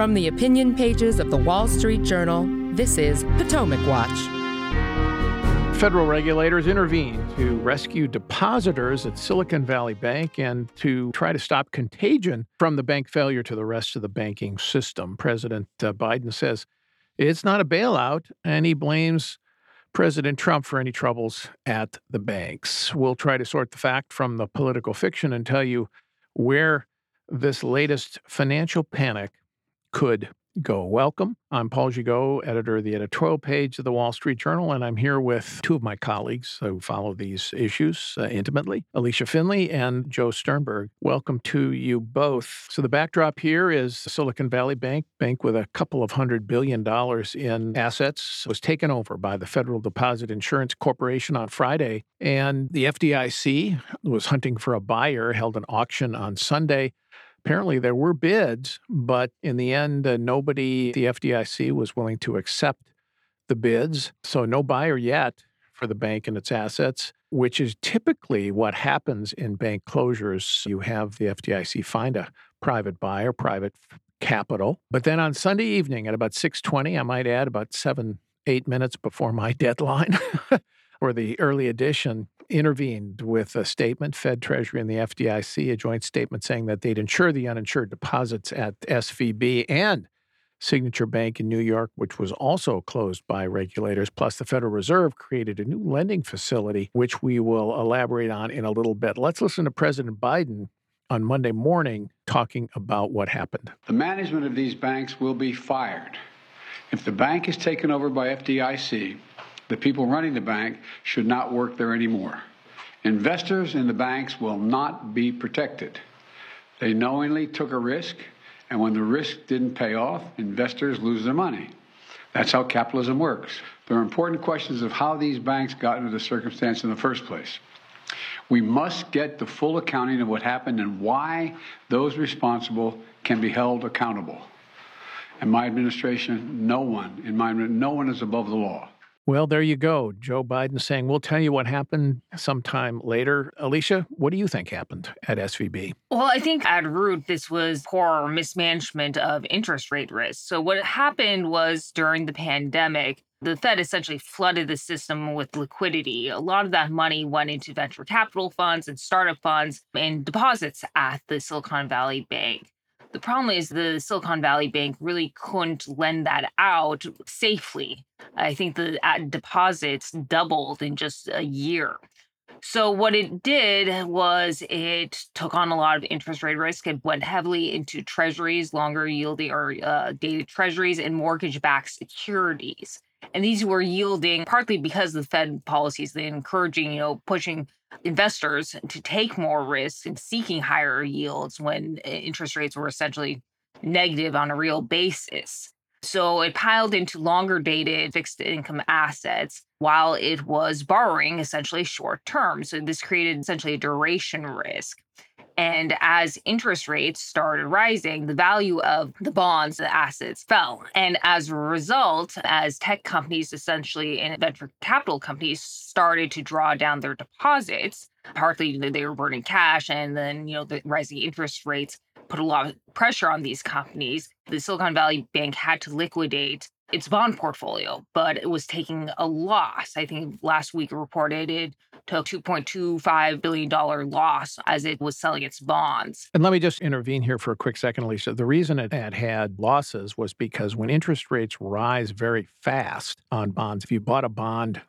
From the opinion pages of the Wall Street Journal, this is Potomac Watch. Federal regulators intervened to rescue depositors at Silicon Valley Bank and to try to stop contagion from the bank failure to the rest of the banking system. President uh, Biden says it's not a bailout, and he blames President Trump for any troubles at the banks. We'll try to sort the fact from the political fiction and tell you where this latest financial panic could go. Welcome. I'm Paul Gigot, editor of the editorial page of the Wall Street Journal, and I'm here with two of my colleagues who follow these issues uh, intimately Allysia Finley and Joe Sternberg. Welcome to you both. So, the backdrop here is Silicon Valley Bank, bank with a couple of hundred billion dollars in assets, was taken over by the Federal Deposit Insurance Corporation on Friday, and the FDIC was hunting for a buyer, held an auction on Sunday apparently there were bids, but in the end, uh, nobody, the FDIC, was willing to accept the bids. So no buyer yet for the bank and its assets, which is typically what happens in bank closures. You have the FDIC find a private buyer, private capital. But then on Sunday evening at about 6:20, I might add about 7 8 minutes before my deadline or the early edition, intervened with a statement, Fed Treasury and the FDIC, a joint statement saying that they'd insure the uninsured deposits at SVB and Signature Bank in New York, which was also closed by regulators. Plus, the Federal Reserve created a new lending facility, which we will elaborate on in a little bit. Let's listen to President Biden on Monday morning talking about what happened. The management of these banks will be fired. If the bank is taken over by FDIC, the people running the bank should not work there anymore. Investors in the banks will not be protected. They knowingly took a risk, and when the risk didn't pay off, investors lose their money. That's how capitalism works. There are important questions of how these banks got into the circumstance in the first place. We must get the full accounting of what happened and why those responsible can be held accountable. In my administration, no one, in my no one is above the law. Well, there you go. Joe Biden saying, We'll tell you what happened sometime later. Allysia, what do you think happened at SVB? Well, I think at root, this was poor mismanagement of interest rate risk. So, what happened was during the pandemic, the Fed essentially flooded the system with liquidity. A lot of that money went into venture capital funds and startup funds and deposits at the Silicon Valley Bank. The problem is the Silicon Valley Bank really couldn't lend that out safely. I think the deposits doubled in just a year. So what it did was it took on a lot of interest rate risk. It went heavily into treasuries, longer yielding or uh, dated treasuries, and mortgage-backed securities. And these were yielding partly because of the Fed policies, they encouraging, you know, pushing investors to take more risk and seeking higher yields when uh, interest rates were essentially negative on a real basis. So it piled into longer dated fixed income assets while it was borrowing essentially short term. So this created essentially a duration risk. And as interest rates started rising, the value of the bonds, the assets fell. And as a result, as tech companies essentially and venture capital companies started to draw down their deposits, partly they were burning cash and then, you know, the rising interest rates put a lot of pressure on these companies. The Silicon Valley Bank had to liquidate its bond portfolio, but it was taking a loss. I think last week reported it took $2.25 billion loss as it was selling its bonds. And let me just intervene here for a quick second, Lisa. The reason it had had losses was because when interest rates rise very fast on bonds, if you bought a bond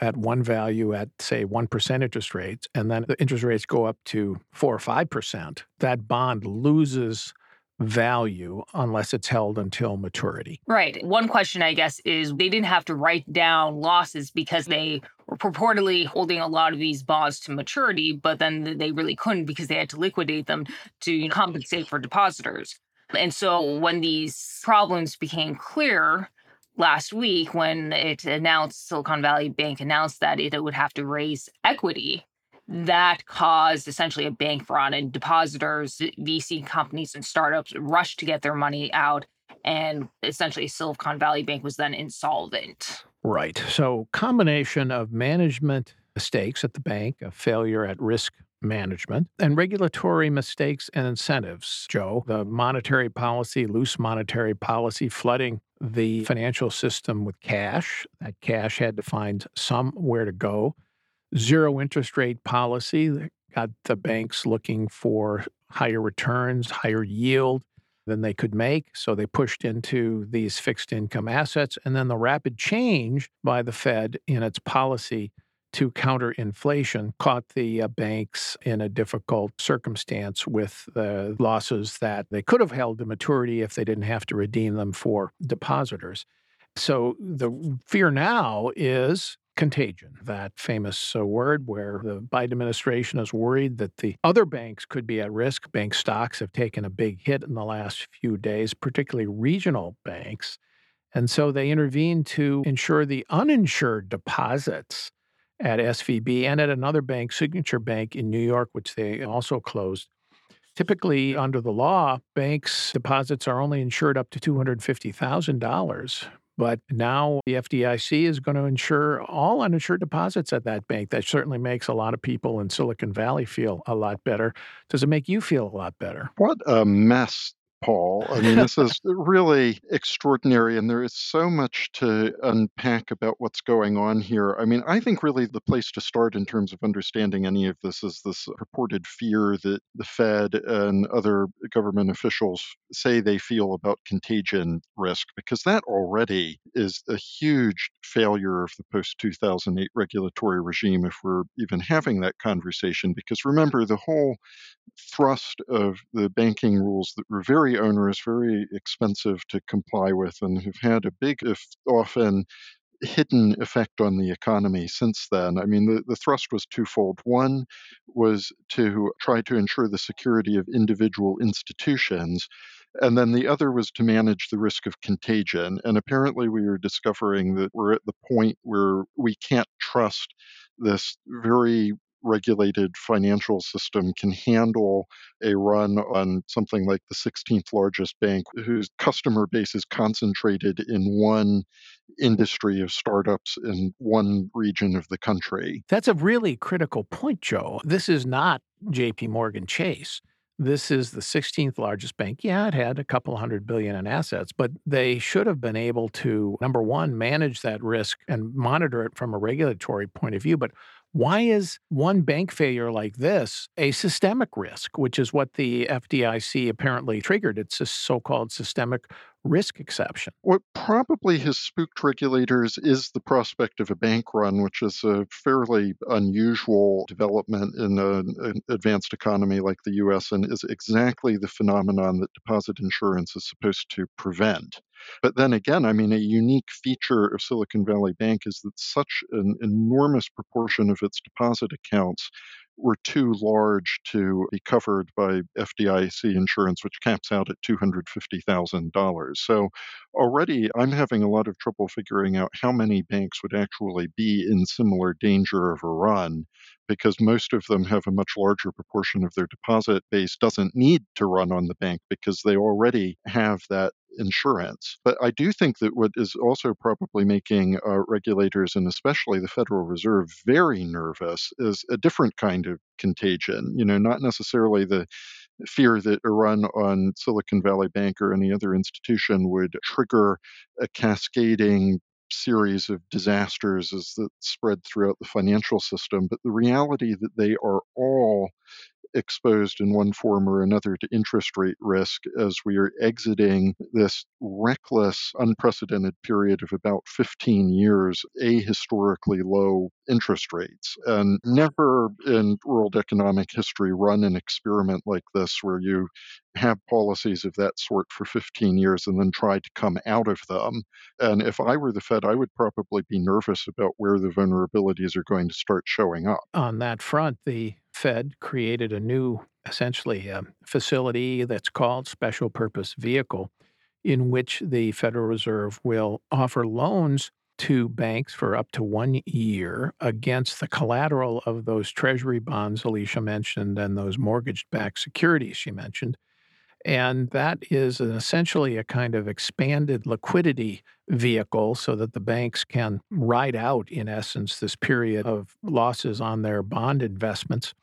at one value at, say, 1% interest rates, and then the interest rates go up to 4 or 5%, that bond loses value unless it's held until maturity. Right. One question, I guess, is they didn't have to write down losses because they were purportedly holding a lot of these bonds to maturity, but then they really couldn't because they had to liquidate them to compensate for depositors. And so when these problems became clear, last week when it announced Silicon Valley Bank announced that it would have to raise equity that caused essentially a bank run and depositors, VC companies, and startups rushed to get their money out. And essentially, Silicon Valley Bank was then insolvent. Right. So, combination of management mistakes at the bank, a failure at risk management, and regulatory mistakes and incentives, Joe. The monetary policy, loose monetary policy, flooding the financial system with cash. That cash had to find somewhere to go. Zero interest rate policy that got the banks looking for higher returns, higher yield than they could make. So they pushed into these fixed income assets. And then the rapid change by the Fed in its policy to counter inflation caught the uh, banks in a difficult circumstance with the losses that they could have held to maturity if they didn't have to redeem them for depositors. So the fear now is contagion, that famous uh, word where the Biden administration is worried that the other banks could be at risk. Bank stocks have taken a big hit in the last few days, particularly regional banks. And so they intervened to ensure the uninsured deposits at SVB and at another bank, Signature Bank in New York, which they also closed. Typically, under the law, banks' deposits are only insured up to $250,000. But now the FDIC is going to insure all uninsured deposits at that bank. That certainly makes a lot of people in Silicon Valley feel a lot better. Does it make you feel a lot better? What a mess Paul. I mean, this is really extraordinary, and there is so much to unpack about what's going on here. I mean, I think really the place to start in terms of understanding any of this is this purported fear that the Fed and other government officials say they feel about contagion risk, because that already is a huge failure of the post 2008 regulatory regime if we're even having that conversation. Because remember, the whole thrust of the banking rules that were very onerous, very expensive to comply with, and have had a big, if often hidden effect on the economy since then. I mean, the, the thrust was twofold. One was to try to ensure the security of individual institutions. And then the other was to manage the risk of contagion. And apparently, we are discovering that we're at the point where we can't trust this very regulated financial system can handle a run on something like the 16th largest bank, whose customer base is concentrated in one industry of startups in one region of the country. That's a really critical point, Joe. This is not JP Morgan Chase. This is the 16th largest bank. Yeah, it had a couple hundred billion in assets, but they should have been able to, number one, manage that risk and monitor it from a regulatory point of view. But why is one bank failure like this a systemic risk, which is what the FDIC apparently triggered? It's a so called systemic risk exception. What probably has spooked regulators is the prospect of a bank run, which is a fairly unusual development in an advanced economy like the US and is exactly the phenomenon that deposit insurance is supposed to prevent. But then again, I mean, a unique feature of Silicon Valley Bank is that such an enormous proportion of its deposit accounts were too large to be covered by FDIC insurance, which caps out at $250,000. So already I'm having a lot of trouble figuring out how many banks would actually be in similar danger of a run because most of them have a much larger proportion of their deposit base doesn't need to run on the bank because they already have that insurance. But I do think that what is also probably making uh, regulators and especially the Federal Reserve very nervous is a different kind of contagion. You know, not necessarily the fear that a run on Silicon Valley Bank or any other institution would trigger a cascading series of disasters as that spread throughout the financial system, but the reality that they are all exposed in one form or another to interest rate risk as we are exiting this reckless, unprecedented period of about 15 years, a historically low interest rates. And never in world economic history run an experiment like this where you have policies of that sort for 15 years and then try to come out of them. And if I were the Fed, I would probably be nervous about where the vulnerabilities are going to start showing up. On that front, the Fed created a new, essentially, um, facility that's called Special Purpose Vehicle, in which the Federal Reserve will offer loans to banks for up to one year against the collateral of those treasury bonds Allysia mentioned and those mortgage backed securities she mentioned. And that is essentially a kind of expanded liquidity vehicle so that the banks can ride out, in essence, this period of losses on their bond investments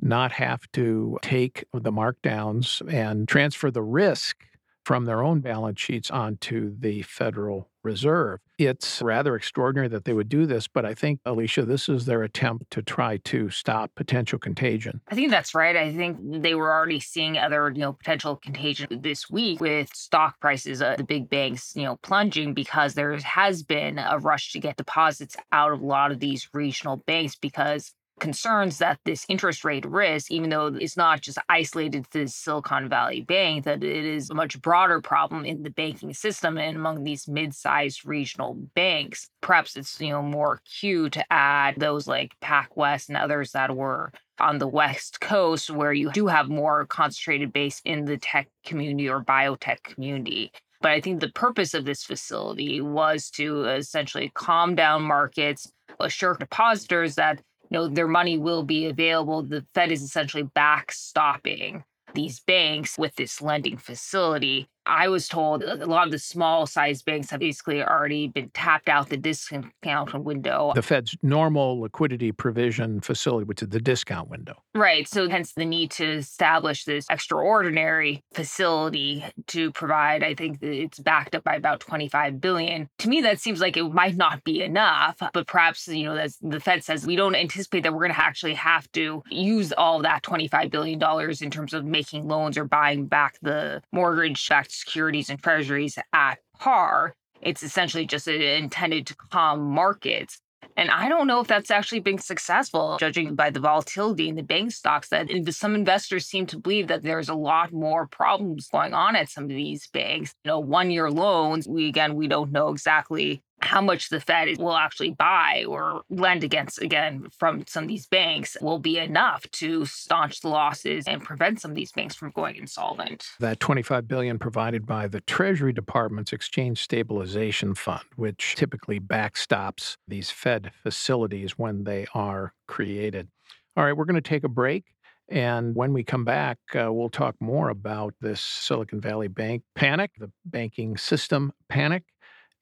not have to take the markdowns and transfer the risk from their own balance sheets onto the Federal Reserve. It's rather extraordinary that they would do this, but I think, Allysia, this is their attempt to try to stop potential contagion. I think that's right. I think they were already seeing other, you know, potential contagion this week with stock prices, uh, the big banks, you know, plunging because there has been a rush to get deposits out of a lot of these regional banks because concerns that this interest rate risk, even though it's not just isolated to Silicon Valley Bank, that it is a much broader problem in the banking system and among these mid-sized regional banks. Perhaps it's you know more acute to add those like PacWest and others that were on the West Coast, where you do have more concentrated base in the tech community or biotech community. But I think the purpose of this facility was to essentially calm down markets, assure depositors that you know, their money will be available. The Fed is essentially backstopping these banks with this lending facility. I was told uh, a lot of the small sized banks have basically already been tapped out the discount window. The Fed's normal liquidity provision facility, which is the discount window. Right. So, hence the need to establish this extraordinary facility to provide. I think it's backed up by about 25 billion. To me, that seems like it might not be enough, but perhaps, you know, the Fed says, we don't anticipate that we're going to actually have to use all that $25 billion in terms of making loans or buying back the mortgage backed securities and treasuries at par. It's essentially just intended to calm markets. And I don't know if that's actually been successful, judging by the volatility in the bank stocks. That some investors seem to believe that there's a lot more problems going on at some of these banks. You know, one year loans, we again, we don't know exactly how much the Fed will actually buy or lend against again from some of these banks will be enough to staunch the losses and prevent some of these banks from going insolvent. That 25 billion provided by the Treasury Department's Exchange Stabilization Fund, which typically backstops these Fed facilities when they are created. All right, we're going to take a break. And when we come back, uh, we'll talk more about this Silicon Valley Bank panic, the banking system panic,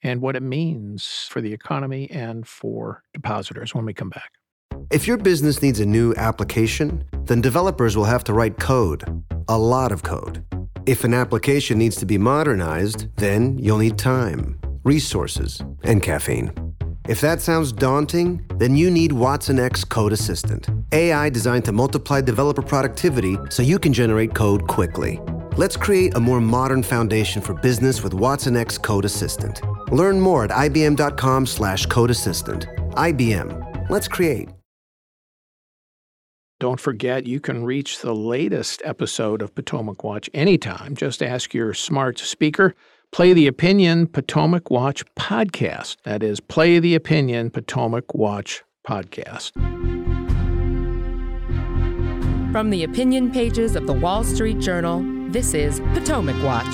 and what it means for the economy and for depositors when we come back. If your business needs a new application, then developers will have to write code, a lot of code. If an application needs to be modernized, then you'll need time, resources, and caffeine. If that sounds daunting, then you need Watson X Code Assistant, AI designed to multiply developer productivity so you can generate code quickly. Let's create a more modern foundation for business with Watson X Code Assistant. Learn more at ibm.com slash code assistant. IBM. Let's create. Don't forget, you can reach the latest episode of Potomac Watch anytime. Just ask your smart speaker, play the Opinion Potomac Watch podcast. That is, play the Opinion Potomac Watch podcast. From the opinion pages of the Wall Street Journal, this is Potomac Watch.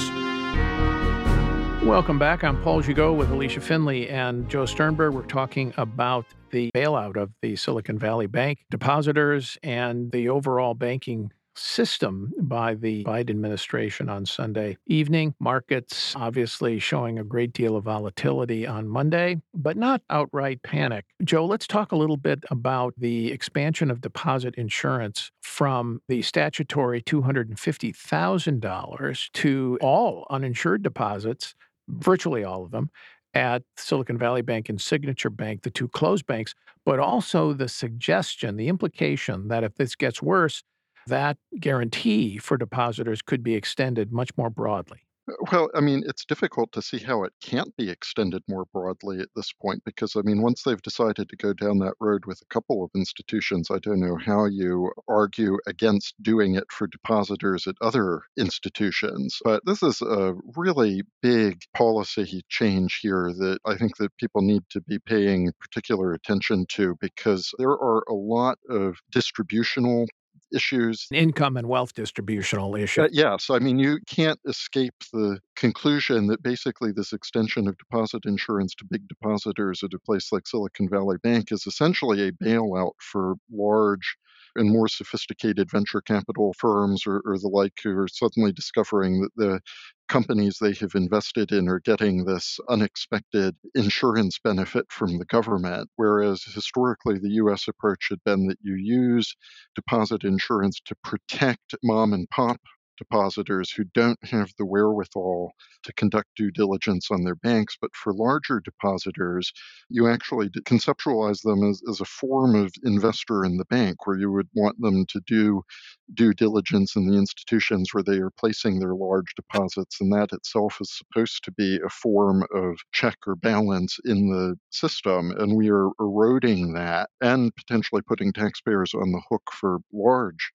Welcome back. I'm Paul Gigot with Allysia Finley and Joe Sternberg. We're talking about the bailout of the Silicon Valley Bank depositors and the overall banking system by the Biden administration on Sunday evening. Markets obviously showing a great deal of volatility on Monday, but not outright panic. Joe, let's talk a little bit about the expansion of deposit insurance from the statutory $250,000 to all uninsured deposits virtually all of them, at Silicon Valley Bank and Signature Bank, the two closed banks, but also the suggestion, the implication that if this gets worse, that guarantee for depositors could be extended much more broadly. Uh, well, I mean, it's difficult to see how it can't be extended more broadly at this point because, I mean, once they've decided to go down that road with a couple of institutions, I don't know how you argue against doing it for depositors at other institutions. But this is a really big policy change here that I think that people need to be paying particular attention to because there are a lot of distributional issues. Income and wealth distributional issues. Uh, yeah. So, I mean, you can't escape the conclusion that basically this extension of deposit insurance to big depositors at a place like Silicon Valley Bank is essentially a bailout for large and more sophisticated venture capital firms or, or the like who are suddenly discovering that the companies they have invested in are getting this unexpected insurance benefit from the government, whereas historically the US approach had been that you use deposit insurance to protect mom and pop depositors who don't have the wherewithal to conduct due diligence on their banks. But for larger depositors, you actually conceptualize them as, as a form of investor in the bank, where you would want them to do due diligence in the institutions where they are placing their large deposits. And that itself is supposed to be a form of check or balance in the system. And we are eroding that and potentially putting taxpayers on the hook for large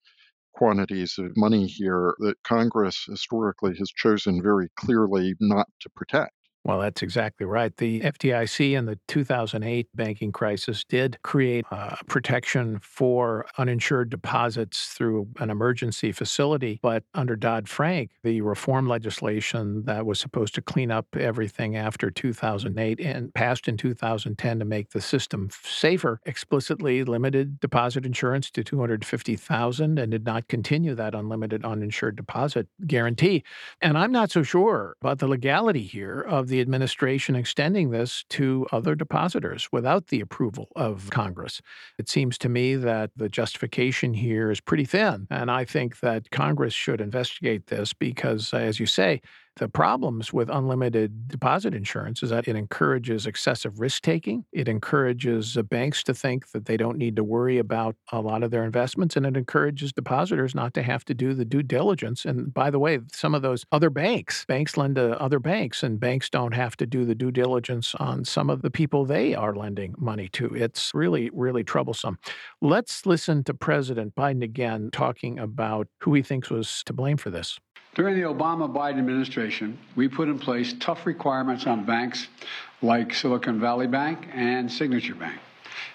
quantities of money here that Congress historically has chosen very clearly not to protect. Well, that's exactly right. The FDIC in the 2008 banking crisis did create uh, protection for uninsured deposits through an emergency facility. But under Dodd Frank, the reform legislation that was supposed to clean up everything after 2008 and passed in 2010 to make the system safer explicitly limited deposit insurance to 250,000 and did not continue that unlimited uninsured deposit guarantee. And I'm not so sure about the legality here of the the administration extending this to other depositors without the approval of Congress. It seems to me that the justification here is pretty thin. And I think that Congress should investigate this because, as you say, the problems with unlimited deposit insurance is that it encourages excessive risk taking. It encourages banks to think that they don't need to worry about a lot of their investments, and it encourages depositors not to have to do the due diligence. And by the way, some of those other banks, banks lend to other banks, and banks don't have to do the due diligence on some of the people they are lending money to. It's really, really troublesome. Let's listen to President Biden again talking about who he thinks was to blame for this. During the Obama Biden administration, we put in place tough requirements on banks like Silicon Valley Bank and Signature Bank,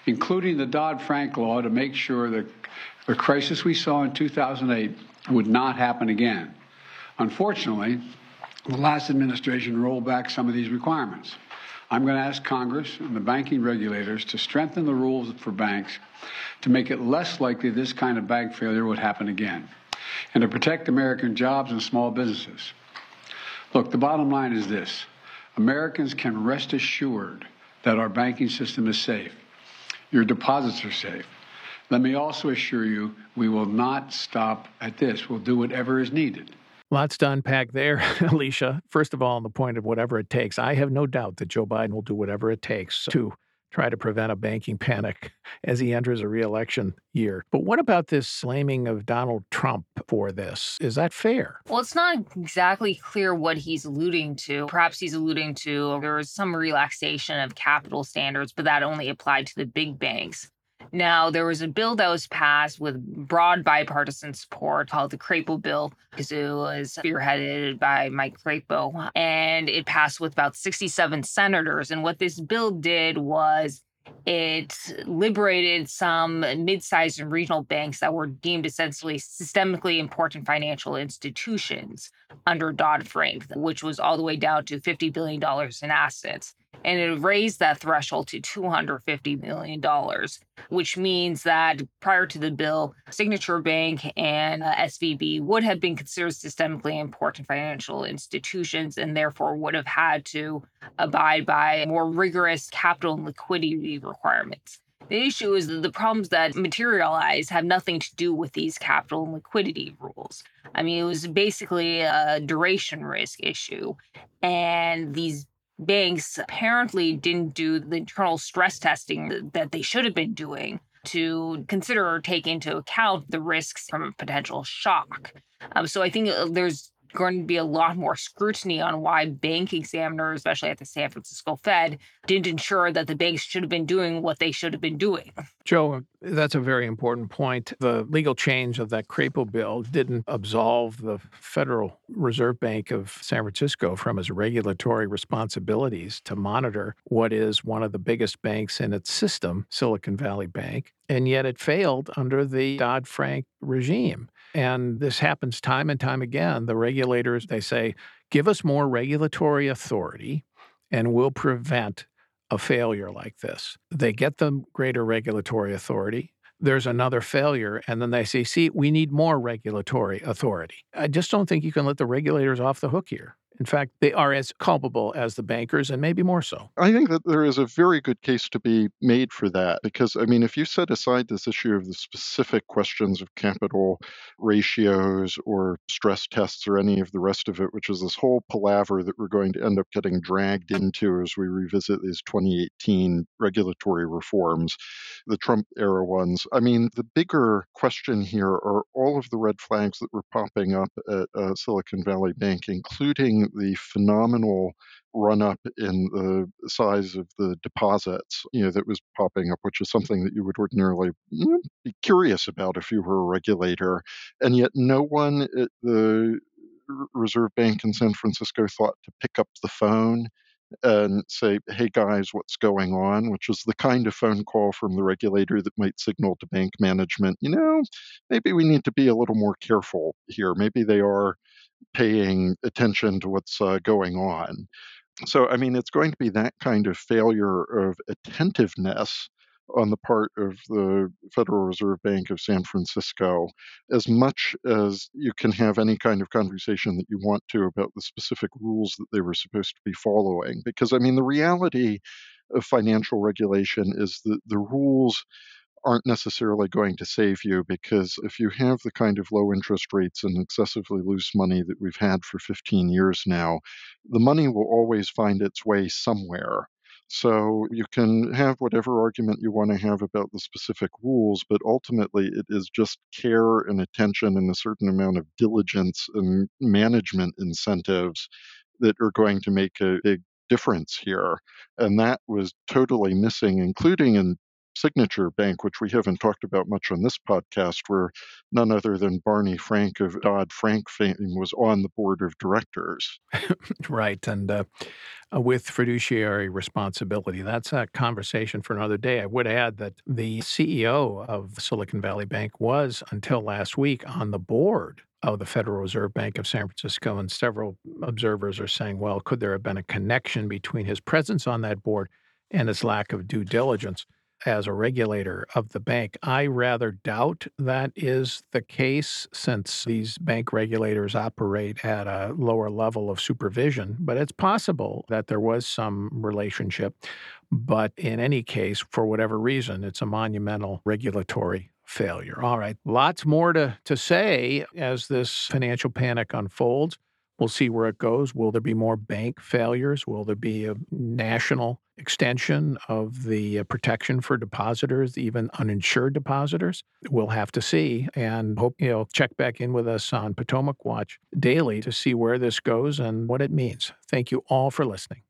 including the Dodd Frank law to make sure that the crisis we saw in 2008 would not happen again. Unfortunately, the last administration rolled back some of these requirements. I'm going to ask Congress and the banking regulators to strengthen the rules for banks to make it less likely this kind of bank failure would happen again and to protect American jobs and small businesses. Look, the bottom line is this Americans can rest assured that our banking system is safe. Your deposits are safe. Let me also assure you we will not stop at this. We'll do whatever is needed. Lots to unpack there, Allysia. First of all, on the point of whatever it takes, I have no doubt that Joe Biden will do whatever it takes to try to prevent a banking panic as he enters a reelection year. But what about this blaming of Donald Trump for this? Is that fair? Well, it's not exactly clear what he's alluding to. Perhaps he's alluding to there was some relaxation of capital standards, but that only applied to the big banks. Now, there was a bill that was passed with broad bipartisan support called the Crapo Bill, because it was spearheaded by Mike Crapo, and it passed with about 67 senators. And what this bill did was it liberated some mid-sized and regional banks that were deemed essentially systemically important financial institutions under Dodd-Frank, which was all the way down to $50 billion in assets. And it raised that threshold to $250 million, which means that prior to the bill, Signature Bank and uh, SVB would have been considered systemically important financial institutions and therefore would have had to abide by more rigorous capital and liquidity requirements. The issue is that the problems that materialize have nothing to do with these capital and liquidity rules. I mean, it was basically a duration risk issue. And these banks apparently didn't do the internal stress testing that they should have been doing to consider or take into account the risks from a potential shock. Um, so I think uh, there's going to be a lot more scrutiny on why bank examiners, especially at the San Francisco Fed, didn't ensure that the banks should have been doing what they should have been doing. Joe, that's a very important point. The legal change of that Crapo bill didn't absolve the Federal Reserve Bank of San Francisco from its regulatory responsibilities to monitor what is one of the biggest banks in its system, Silicon Valley Bank. And yet it failed under the Dodd Frank regime. And this happens time and time again. The regulators, they say, give us more regulatory authority and we'll prevent a failure like this. They get the greater regulatory authority. there's another failure. And then they say, see, we need more regulatory authority. I just don't think you can let the regulators off the hook here. In fact, they are as culpable as the bankers and maybe more so. I think that there is a very good case to be made for that because, I mean, if you set aside this issue of the specific questions of capital ratios or stress tests or any of the rest of it, which is this whole palaver that we're going to end up getting dragged into as we revisit these 2018 regulatory reforms, the Trump era ones. I mean, the bigger question here are all of the red flags that were popping up at uh, Silicon Valley Bank, including the phenomenal run up in the size of the deposits, you know, that was popping up, which is something that you would ordinarily mm, be curious about if you were a regulator. And yet, no one at the Reserve Bank in San Francisco thought to pick up the phone and say, hey guys, what's going on? Which is the kind of phone call from the regulator that might signal to bank management, you know, maybe we need to be a little more careful here. Maybe they are paying attention to what's uh, going on. So, I mean, it's going to be that kind of failure of attentiveness on the part of the Federal Reserve Bank of San Francisco, as much as you can have any kind of conversation that you want to about the specific rules that they were supposed to be following. Because, I mean, the reality of financial regulation is that the rules aren't necessarily going to save you because if you have the kind of low interest rates and excessively loose money that we've had for 15 years now, the money will always find its way somewhere. So you can have whatever argument you want to have about the specific rules, but ultimately it is just care and attention and a certain amount of diligence and management incentives that are going to make a big difference here. And that was totally missing, including in Signature Bank, which we haven't talked about much on this podcast, where none other than Barney Frank of Dodd Frank fame was on the board of directors. right. And uh, uh, with fiduciary responsibility, that's a conversation for another day. I would add that the CEO of Silicon Valley Bank was, until last week, on the board of the Federal Reserve Bank of San Francisco. And several observers are saying, well, could there have been a connection between his presence on that board and his lack of due diligence? As a regulator of the bank. I rather doubt that is the case since these bank regulators operate at a lower level of supervision, but it's possible that there was some relationship. But in any case, for whatever reason, it's a monumental regulatory failure. All right, lots more to, to say as this financial panic unfolds. We'll see where it goes. Will there be more bank failures? Will there be a national extension of the uh, protection for depositors, even uninsured depositors? We'll have to see and hope you'll check back in with us on Potomac Watch daily to see where this goes and what it means. Thank you all for listening.